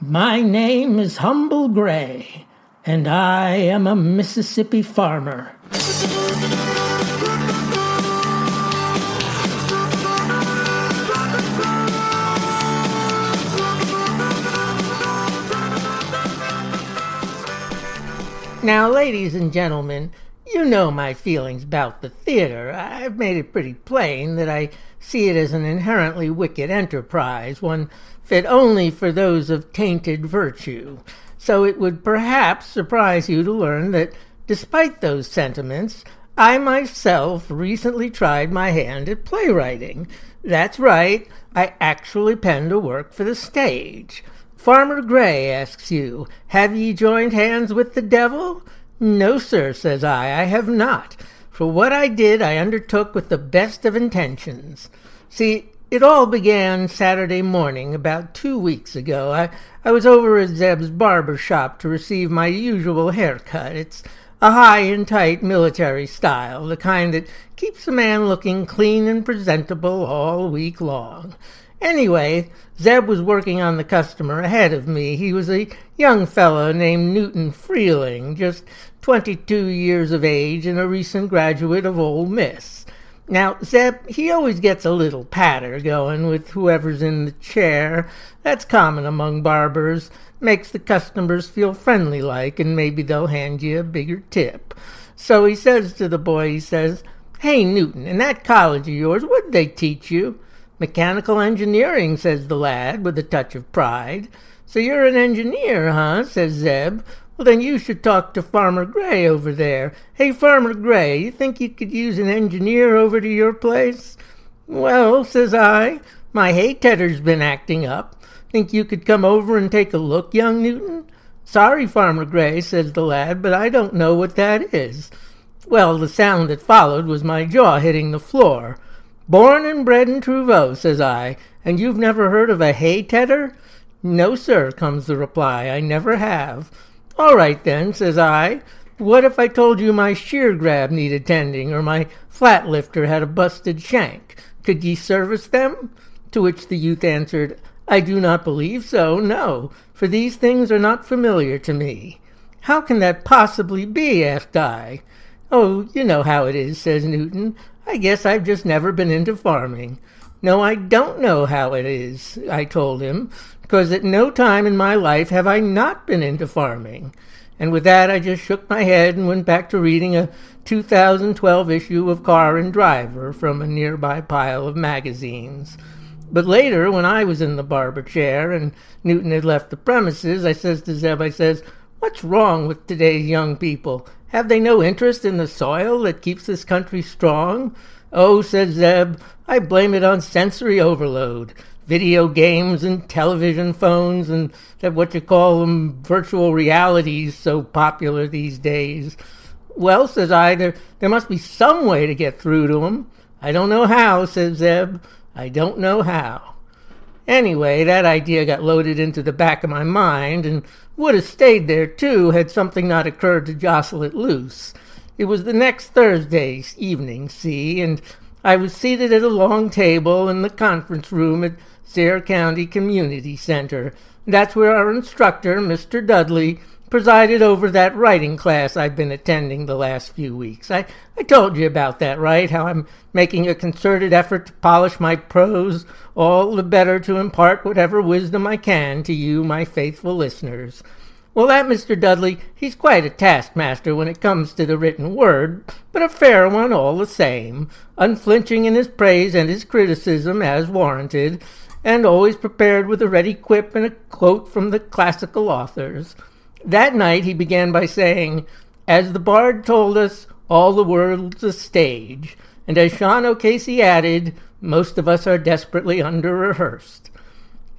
My name is Humble Gray, and I am a Mississippi farmer. Now, ladies and gentlemen, you know my feelings about the theater. I've made it pretty plain that I see it as an inherently wicked enterprise, one fit only for those of tainted virtue. So it would perhaps surprise you to learn that, despite those sentiments, I myself recently tried my hand at playwriting. That's right, I actually penned a work for the stage. Farmer Gray asks you, Have ye joined hands with the devil? No, sir, says I, I have not. For what I did, I undertook with the best of intentions. See, it all began Saturday morning, about two weeks ago. I, I was over at Zeb's barber shop to receive my usual haircut. It's a high and tight military style, the kind that keeps a man looking clean and presentable all week long. Anyway, Zeb was working on the customer ahead of me. He was a young fellow named Newton Freeling, just 22 years of age and a recent graduate of Ole Miss. Now, Zeb, he always gets a little patter going with whoever's in the chair. That's common among barbers. Makes the customers feel friendly like, and maybe they'll hand you a bigger tip. So he says to the boy, he says, Hey, Newton, in that college of yours, what'd they teach you? Mechanical engineering, says the lad, with a touch of pride. So you're an engineer, huh? says Zeb. Well, then you should talk to Farmer Gray over there. Hey, Farmer Gray, you think you could use an engineer over to your place? Well, says I, my hay tedder's been acting up. Think you could come over and take a look, young Newton? Sorry, Farmer Gray, says the lad, but I don't know what that is. Well, the sound that followed was my jaw hitting the floor. Born and bred in Truro, says I, and you've never heard of a hay tedder? No, sir, comes the reply, I never have. All right, then, says I. What if I told you my shear grab needed tending, or my flat lifter had a busted shank? Could ye service them? To which the youth answered, I do not believe so, no, for these things are not familiar to me. How can that possibly be? asked I. Oh, you know how it is, says Newton. I guess I've just never been into farming. No, I don't know how it is, I told him, because at no time in my life have I not been into farming. And with that, I just shook my head and went back to reading a 2012 issue of Car and Driver from a nearby pile of magazines. But later, when I was in the barber chair and Newton had left the premises, I says to Zeb, I says, What's wrong with today's young people? Have they no interest in the soil that keeps this country strong? Oh, said Zeb, I blame it on sensory overload. Video games and television phones and that what you call them virtual realities so popular these days. Well, says I, there, there must be some way to get through to 'em. I don't know how, says Zeb. I don't know how. Anyway, that idea got loaded into the back of my mind and would have stayed there too had something not occurred to jostle it loose. It was the next Thursday evening, see, and I was seated at a long table in the conference room at Sayre County Community Center. That's where our instructor, Mr. Dudley, presided over that writing class I've been attending the last few weeks. I, I told you about that, right? How I'm making a concerted effort to polish my prose, all the better to impart whatever wisdom I can to you, my faithful listeners. Well, that Mr. Dudley, he's quite a taskmaster when it comes to the written word, but a fair one all the same, unflinching in his praise and his criticism as warranted, and always prepared with a ready quip and a quote from the classical authors. That night he began by saying, As the bard told us, all the world's a stage, and as Sean O'Casey added, most of us are desperately under rehearsed.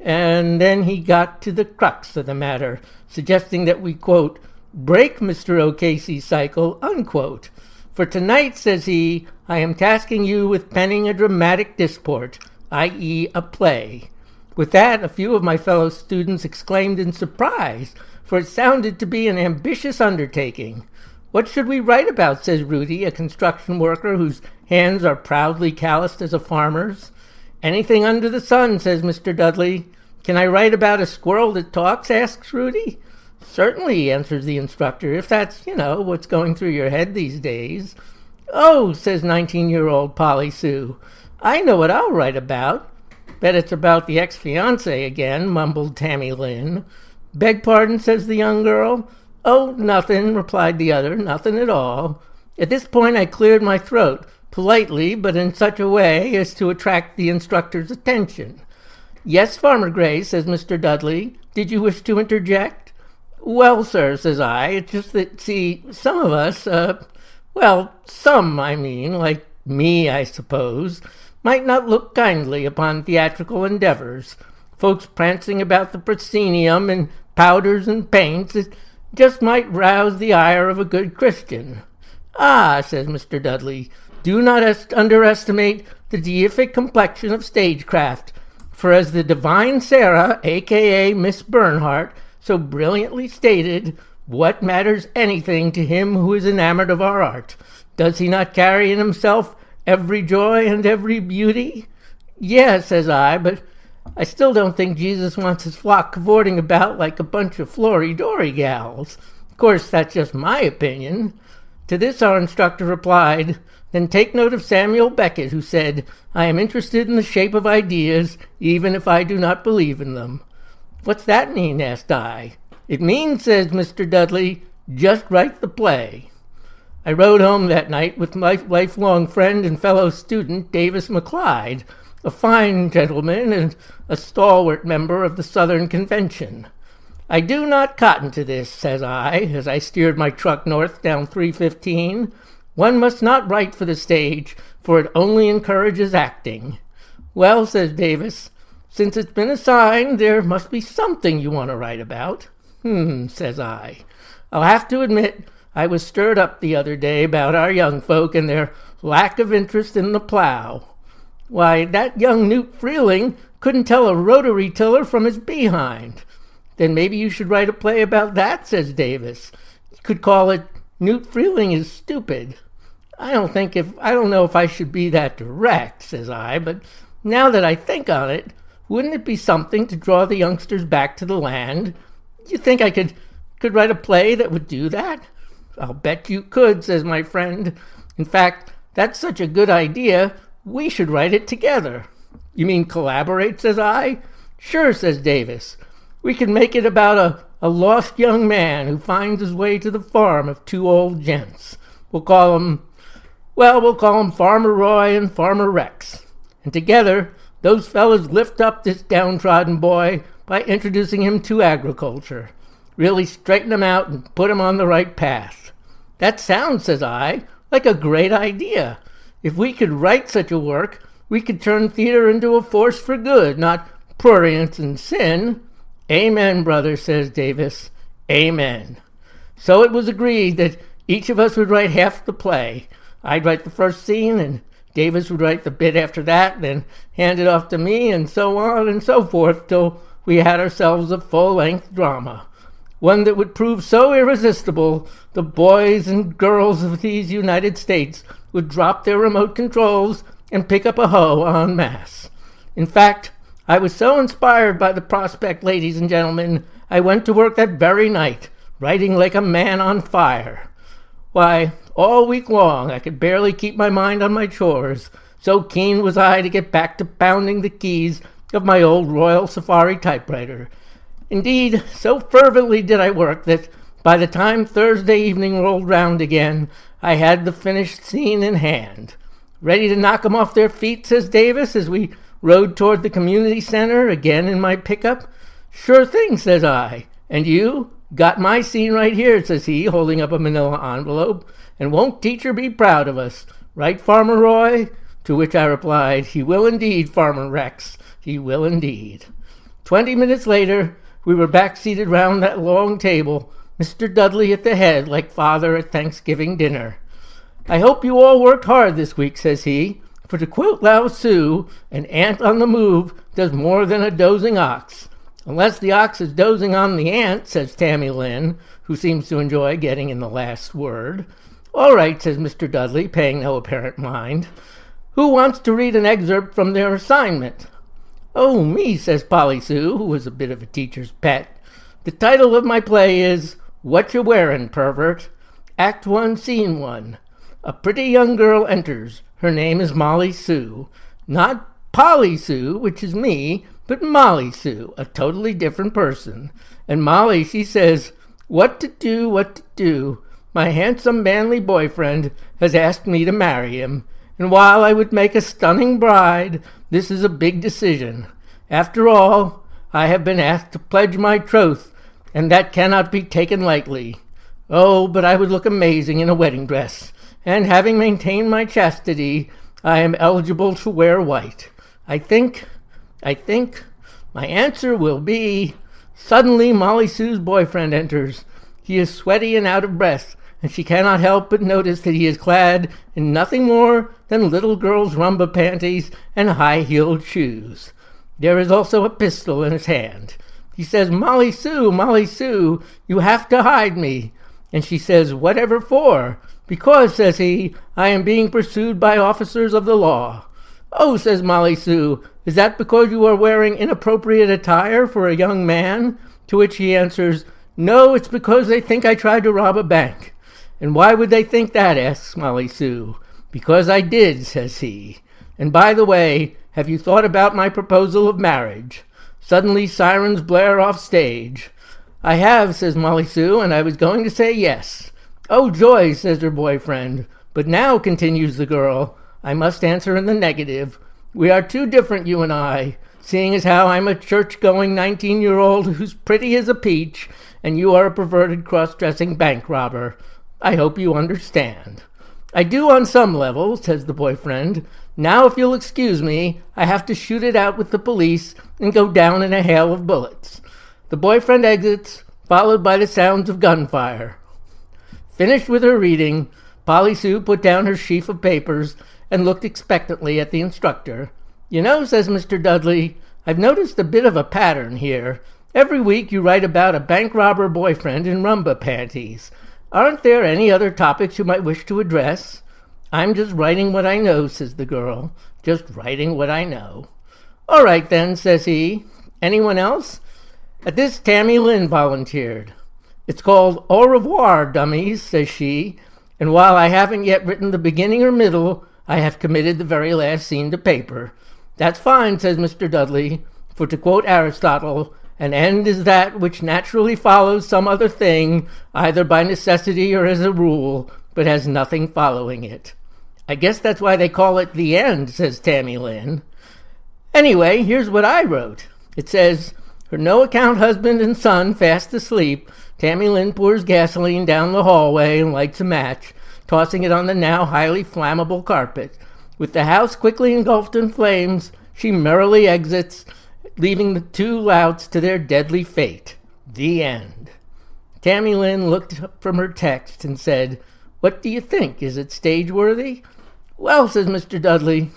And then he got to the crux of the matter, suggesting that we, quote, break Mr. O'Casey's cycle, unquote. For tonight, says he, I am tasking you with penning a dramatic disport, i.e., a play. With that, a few of my fellow students exclaimed in surprise for it sounded to be an ambitious undertaking. What should we write about? says Rudy, a construction worker whose hands are proudly calloused as a farmer's. Anything under the sun, says Mr. Dudley. Can I write about a squirrel that talks? asks Rudy. Certainly, answers the instructor, if that's, you know, what's going through your head these days. Oh, says 19 year old Polly Sue. I know what I'll write about. Bet it's about the ex fiance again, mumbled Tammy Lynn. Beg pardon, says the young girl. Oh, nothing, replied the other, nothing at all. At this point, I cleared my throat, politely, but in such a way as to attract the instructor's attention. Yes, Farmer Gray, says Mr. Dudley. Did you wish to interject? Well, sir, says I, it's just that, see, some of us, uh, well, some, I mean, like me, I suppose, might not look kindly upon theatrical endeavors. Folks prancing about the proscenium in powders and paints, it just might rouse the ire of a good Christian. Ah, says Mr. Dudley, do not est- underestimate the deific complexion of stagecraft, for as the divine Sarah, aka Miss Bernhardt, so brilliantly stated, what matters anything to him who is enamored of our art? Does he not carry in himself every joy and every beauty? Yes, says I, but I still don't think Jesus wants his flock cavorting about like a bunch of Florodora gals. Of course, that's just my opinion. To this, our instructor replied, Then take note of Samuel Beckett, who said, I am interested in the shape of ideas, even if I do not believe in them. What's that mean? asked I. It means, says Mr. Dudley, just write the play. I rode home that night with my lifelong friend and fellow student, Davis McClyde, a fine gentleman and a stalwart member of the Southern Convention. I do not cotton to this, says I, as I steered my truck north down 315. One must not write for the stage, for it only encourages acting. Well, says Davis, since it's been assigned, there must be something you want to write about. Hmm, says I. I'll have to admit I was stirred up the other day about our young folk and their lack of interest in the plow. Why, that young Newt Freeling couldn't tell a rotary tiller from his behind. Then maybe you should write a play about that, says Davis. You could call it Newt Freeling is Stupid. I don't think if I don't know if I should be that direct, says I, but now that I think on it, wouldn't it be something to draw the youngsters back to the land? You think I could could write a play that would do that? I'll bet you could, says my friend. In fact, that's such a good idea, we should write it together. You mean collaborate, says I? Sure, says Davis. We can make it about a, a lost young man who finds his way to the farm of two old gents. We'll call 'em, well, we'll call 'em Farmer Roy and Farmer Rex. And together, those fellows lift up this downtrodden boy by introducing him to agriculture. Really straighten him out and put him on the right path. That sounds, says I, like a great idea. If we could write such a work, we could turn theater into a force for good, not prurience and sin. Amen, brother, says Davis. Amen. So it was agreed that each of us would write half the play. I'd write the first scene, and Davis would write the bit after that, then hand it off to me, and so on and so forth till we had ourselves a full length drama. One that would prove so irresistible the boys and girls of these United States would drop their remote controls and pick up a hoe en masse. In fact, I was so inspired by the prospect, ladies and gentlemen, I went to work that very night, writing like a man on fire. Why, all week long I could barely keep my mind on my chores, so keen was I to get back to pounding the keys of my old Royal Safari typewriter. Indeed, so fervently did I work that by the time Thursday evening rolled round again, I had the finished scene in hand. Ready to knock 'em off their feet, says Davis, as we Rode toward the community center again in my pickup. Sure thing, says I. And you? Got my scene right here, says he, holding up a manila envelope. And won't teacher be proud of us? Right, Farmer Roy? To which I replied, He will indeed, Farmer Rex. He will indeed. Twenty minutes later, we were back seated round that long table, Mr. Dudley at the head, like father at Thanksgiving dinner. I hope you all worked hard this week, says he. For to quote Lao Tzu, an ant on the move does more than a dozing ox. Unless the ox is dozing on the ant, says Tammy Lynn, who seems to enjoy getting in the last word. All right, says Mr. Dudley, paying no apparent mind. Who wants to read an excerpt from their assignment? Oh, me, says Polly Sue, who was a bit of a teacher's pet. The title of my play is What You Wearin', Pervert? Act 1, Scene 1. A pretty young girl enters. Her name is Molly Sue. Not Polly Sue, which is me, but Molly Sue, a totally different person. And Molly, she says, What to do, what to do. My handsome, manly boyfriend has asked me to marry him. And while I would make a stunning bride, this is a big decision. After all, I have been asked to pledge my troth, and that cannot be taken lightly. Oh, but I would look amazing in a wedding dress, and having maintained my chastity, I am eligible to wear white. I think, I think, my answer will be. Suddenly, Molly Sue's boyfriend enters. He is sweaty and out of breath, and she cannot help but notice that he is clad in nothing more than little girl's rumba panties and high heeled shoes. There is also a pistol in his hand. He says, Molly Sue, Molly Sue, you have to hide me. And she says, Whatever for? Because, says he, I am being pursued by officers of the law. Oh, says Molly Sue, is that because you are wearing inappropriate attire for a young man? To which he answers, No, it's because they think I tried to rob a bank. And why would they think that? asks Molly Sue. Because I did, says he. And by the way, have you thought about my proposal of marriage? Suddenly sirens blare off stage. I have, says Molly Sue, and I was going to say yes. Oh, joy, says her boyfriend. But now, continues the girl, I must answer in the negative. We are too different, you and I, seeing as how I'm a church going 19 year old who's pretty as a peach, and you are a perverted cross dressing bank robber. I hope you understand. I do on some level, says the boyfriend. Now, if you'll excuse me, I have to shoot it out with the police and go down in a hail of bullets. The boyfriend exits, followed by the sounds of gunfire. Finished with her reading, Polly Sue put down her sheaf of papers and looked expectantly at the instructor. You know, says Mr. Dudley, I've noticed a bit of a pattern here. Every week you write about a bank robber boyfriend in rumba panties. Aren't there any other topics you might wish to address? I'm just writing what I know, says the girl. Just writing what I know. All right, then, says he. Anyone else? At this, Tammy Lynn volunteered. It's called Au revoir, dummies, says she, and while I haven't yet written the beginning or middle, I have committed the very last scene to paper. That's fine, says Mr. Dudley, for to quote Aristotle, an end is that which naturally follows some other thing, either by necessity or as a rule, but has nothing following it. I guess that's why they call it the end, says Tammy Lynn. Anyway, here's what I wrote. It says, Her no account husband and son fast asleep, Tammy Lynn pours gasoline down the hallway and lights a match, tossing it on the now highly flammable carpet. With the house quickly engulfed in flames, she merrily exits leaving the two louts to their deadly fate. The end. Tammy Lynn looked up from her text and said, What do you think? Is it stage worthy? Well, says Mr. Dudley,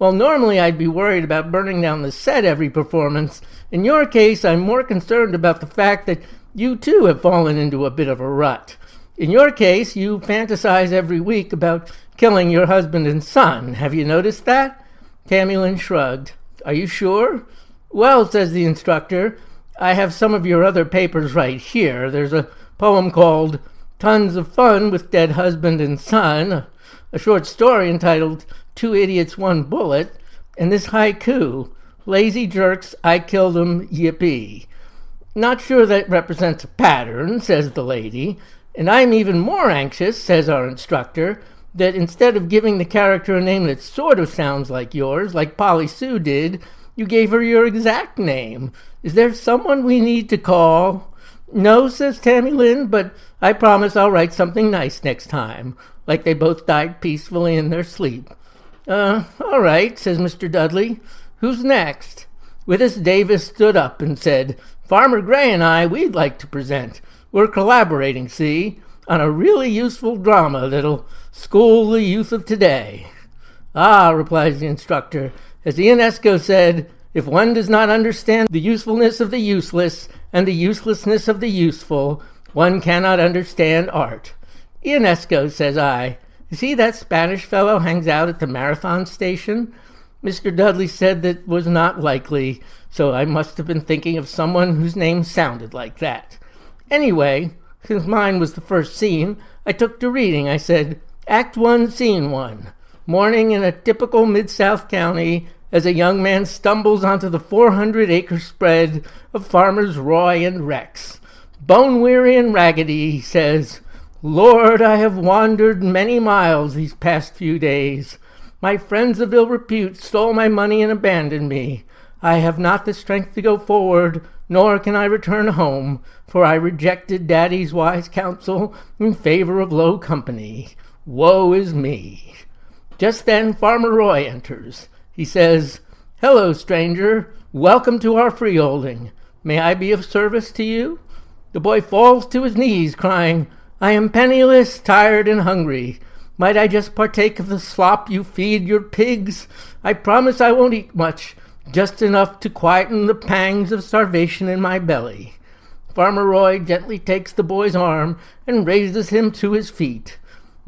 well, normally I'd be worried about burning down the set every performance. In your case, I'm more concerned about the fact that you too have fallen into a bit of a rut. In your case, you fantasize every week about killing your husband and son. Have you noticed that? Tammy Lynn shrugged. Are you sure? Well, says the instructor, I have some of your other papers right here. There's a poem called Tons of Fun with Dead Husband and Son, a short story entitled Two Idiots, One Bullet, and this haiku Lazy jerks, I killed 'em, yippee. Not sure that represents a pattern, says the lady, and I'm even more anxious, says our instructor, that instead of giving the character a name that sort of sounds like yours, like Polly Sue did, you gave her your exact name. Is there someone we need to call? No, says Tammy Lynn, but I promise I'll write something nice next time, like they both died peacefully in their sleep. Uh, all right, says Mr. Dudley. Who's next? Willis Davis stood up and said, Farmer Gray and I, we'd like to present. We're collaborating, see, on a really useful drama that'll school the youth of today. Ah, replies the instructor, as Ionesco said, if one does not understand the usefulness of the useless and the uselessness of the useful, one cannot understand art. Ionesco, says I, is he that Spanish fellow hangs out at the marathon station? Mr. Dudley said that was not likely, so I must have been thinking of someone whose name sounded like that. Anyway, since mine was the first scene, I took to reading. I said, Act 1, Scene 1. Morning in a typical Mid South county as a young man stumbles onto the 400 acre spread of farmers Roy and Rex. Bone weary and raggedy, he says, Lord, I have wandered many miles these past few days. My friends of ill repute stole my money and abandoned me. I have not the strength to go forward, nor can I return home, for I rejected Daddy's wise counsel in favor of low company. Woe is me. Just then Farmer Roy enters. He says, Hello, stranger. Welcome to our freeholding. May I be of service to you? The boy falls to his knees, crying, I am penniless, tired, and hungry. Might I just partake of the slop you feed your pigs? I promise I won't eat much, just enough to quieten the pangs of starvation in my belly. Farmer Roy gently takes the boy's arm and raises him to his feet.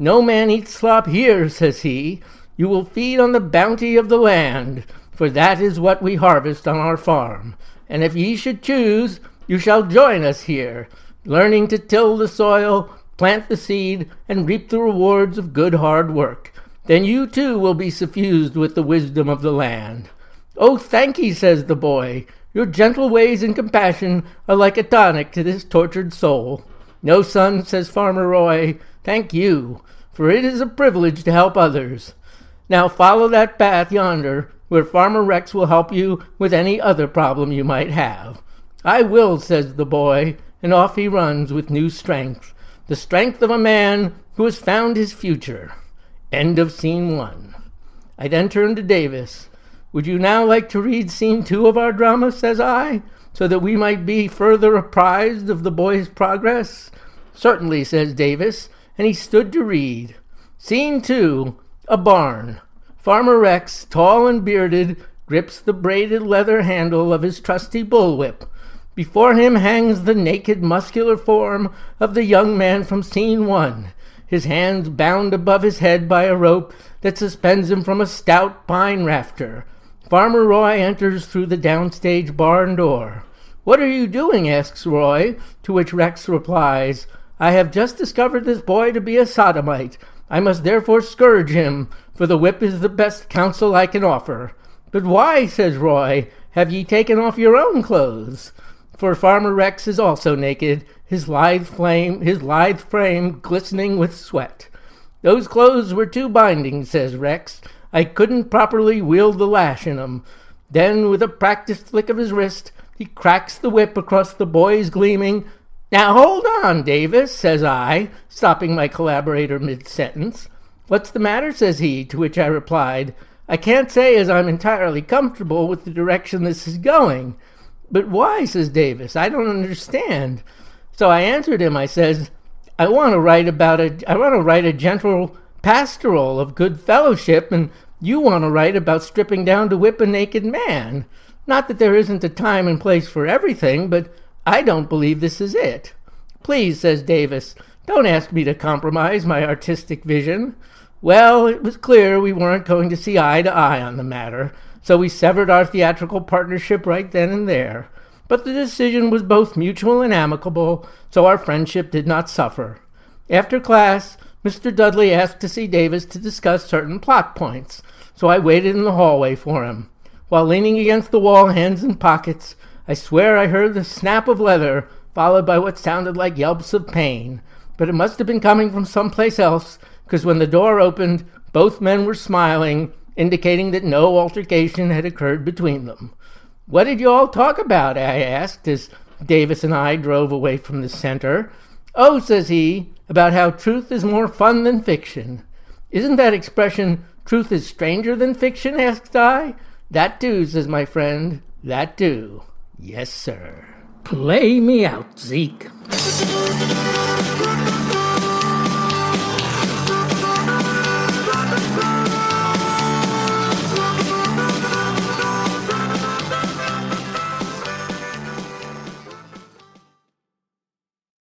No man eats slop here, says he. You will feed on the bounty of the land, for that is what we harvest on our farm. And if ye should choose, you shall join us here, learning to till the soil, plant the seed, and reap the rewards of good hard work. Then you too will be suffused with the wisdom of the land. Oh, thank ye, says the boy. Your gentle ways and compassion are like a tonic to this tortured soul. No, son, says Farmer Roy, thank you, for it is a privilege to help others. Now follow that path yonder, where Farmer Rex will help you with any other problem you might have. I will, says the boy, and off he runs with new strength the strength of a man who has found his future. End of scene one. I then turn to Davis. Would you now like to read scene two of our drama, says I, so that we might be further apprised of the boy's progress? Certainly, says Davis, and he stood to read. Scene two A barn. Farmer Rex, tall and bearded, grips the braided leather handle of his trusty bullwhip. Before him hangs the naked, muscular form of the young man from scene one, his hands bound above his head by a rope that suspends him from a stout pine rafter. Farmer Roy enters through the downstage barn door. What are you doing? asks Roy, to which Rex replies, I have just discovered this boy to be a sodomite. I must therefore scourge him, for the whip is the best counsel I can offer. But why, says Roy, have ye taken off your own clothes? for Farmer Rex is also naked, his lithe flame, his lithe frame glistening with sweat. Those clothes were too binding, says Rex. I couldn't properly wield the lash in 'em. Then, with a practiced flick of his wrist, he cracks the whip across the boy's gleaming. Now hold on, Davis, says I, stopping my collaborator mid sentence. What's the matter? says he, to which I replied, I can't say as I'm entirely comfortable with the direction this is going. But why, says Davis, I don't understand. So I answered him, I says, I want to write about a I want to write a gentle pastoral of good fellowship, and you want to write about stripping down to whip a naked man. Not that there isn't a time and place for everything, but I don't believe this is it. Please, says Davis, don't ask me to compromise my artistic vision. Well, it was clear we weren't going to see eye to eye on the matter, so we severed our theatrical partnership right then and there. But the decision was both mutual and amicable, so our friendship did not suffer. After class, Mr. Dudley asked to see Davis to discuss certain plot points, so I waited in the hallway for him. While leaning against the wall, hands in pockets, I swear I heard the snap of leather, followed by what sounded like yelps of pain. But it must have been coming from someplace else, because when the door opened, both men were smiling indicating that no altercation had occurred between them. What did you all talk about? I asked as Davis and I drove away from the center. Oh, says he, about how truth is more fun than fiction. Isn't that expression, truth is stranger than fiction? asked I. That do, says my friend. That do. Yes, sir. Play me out, Zeke.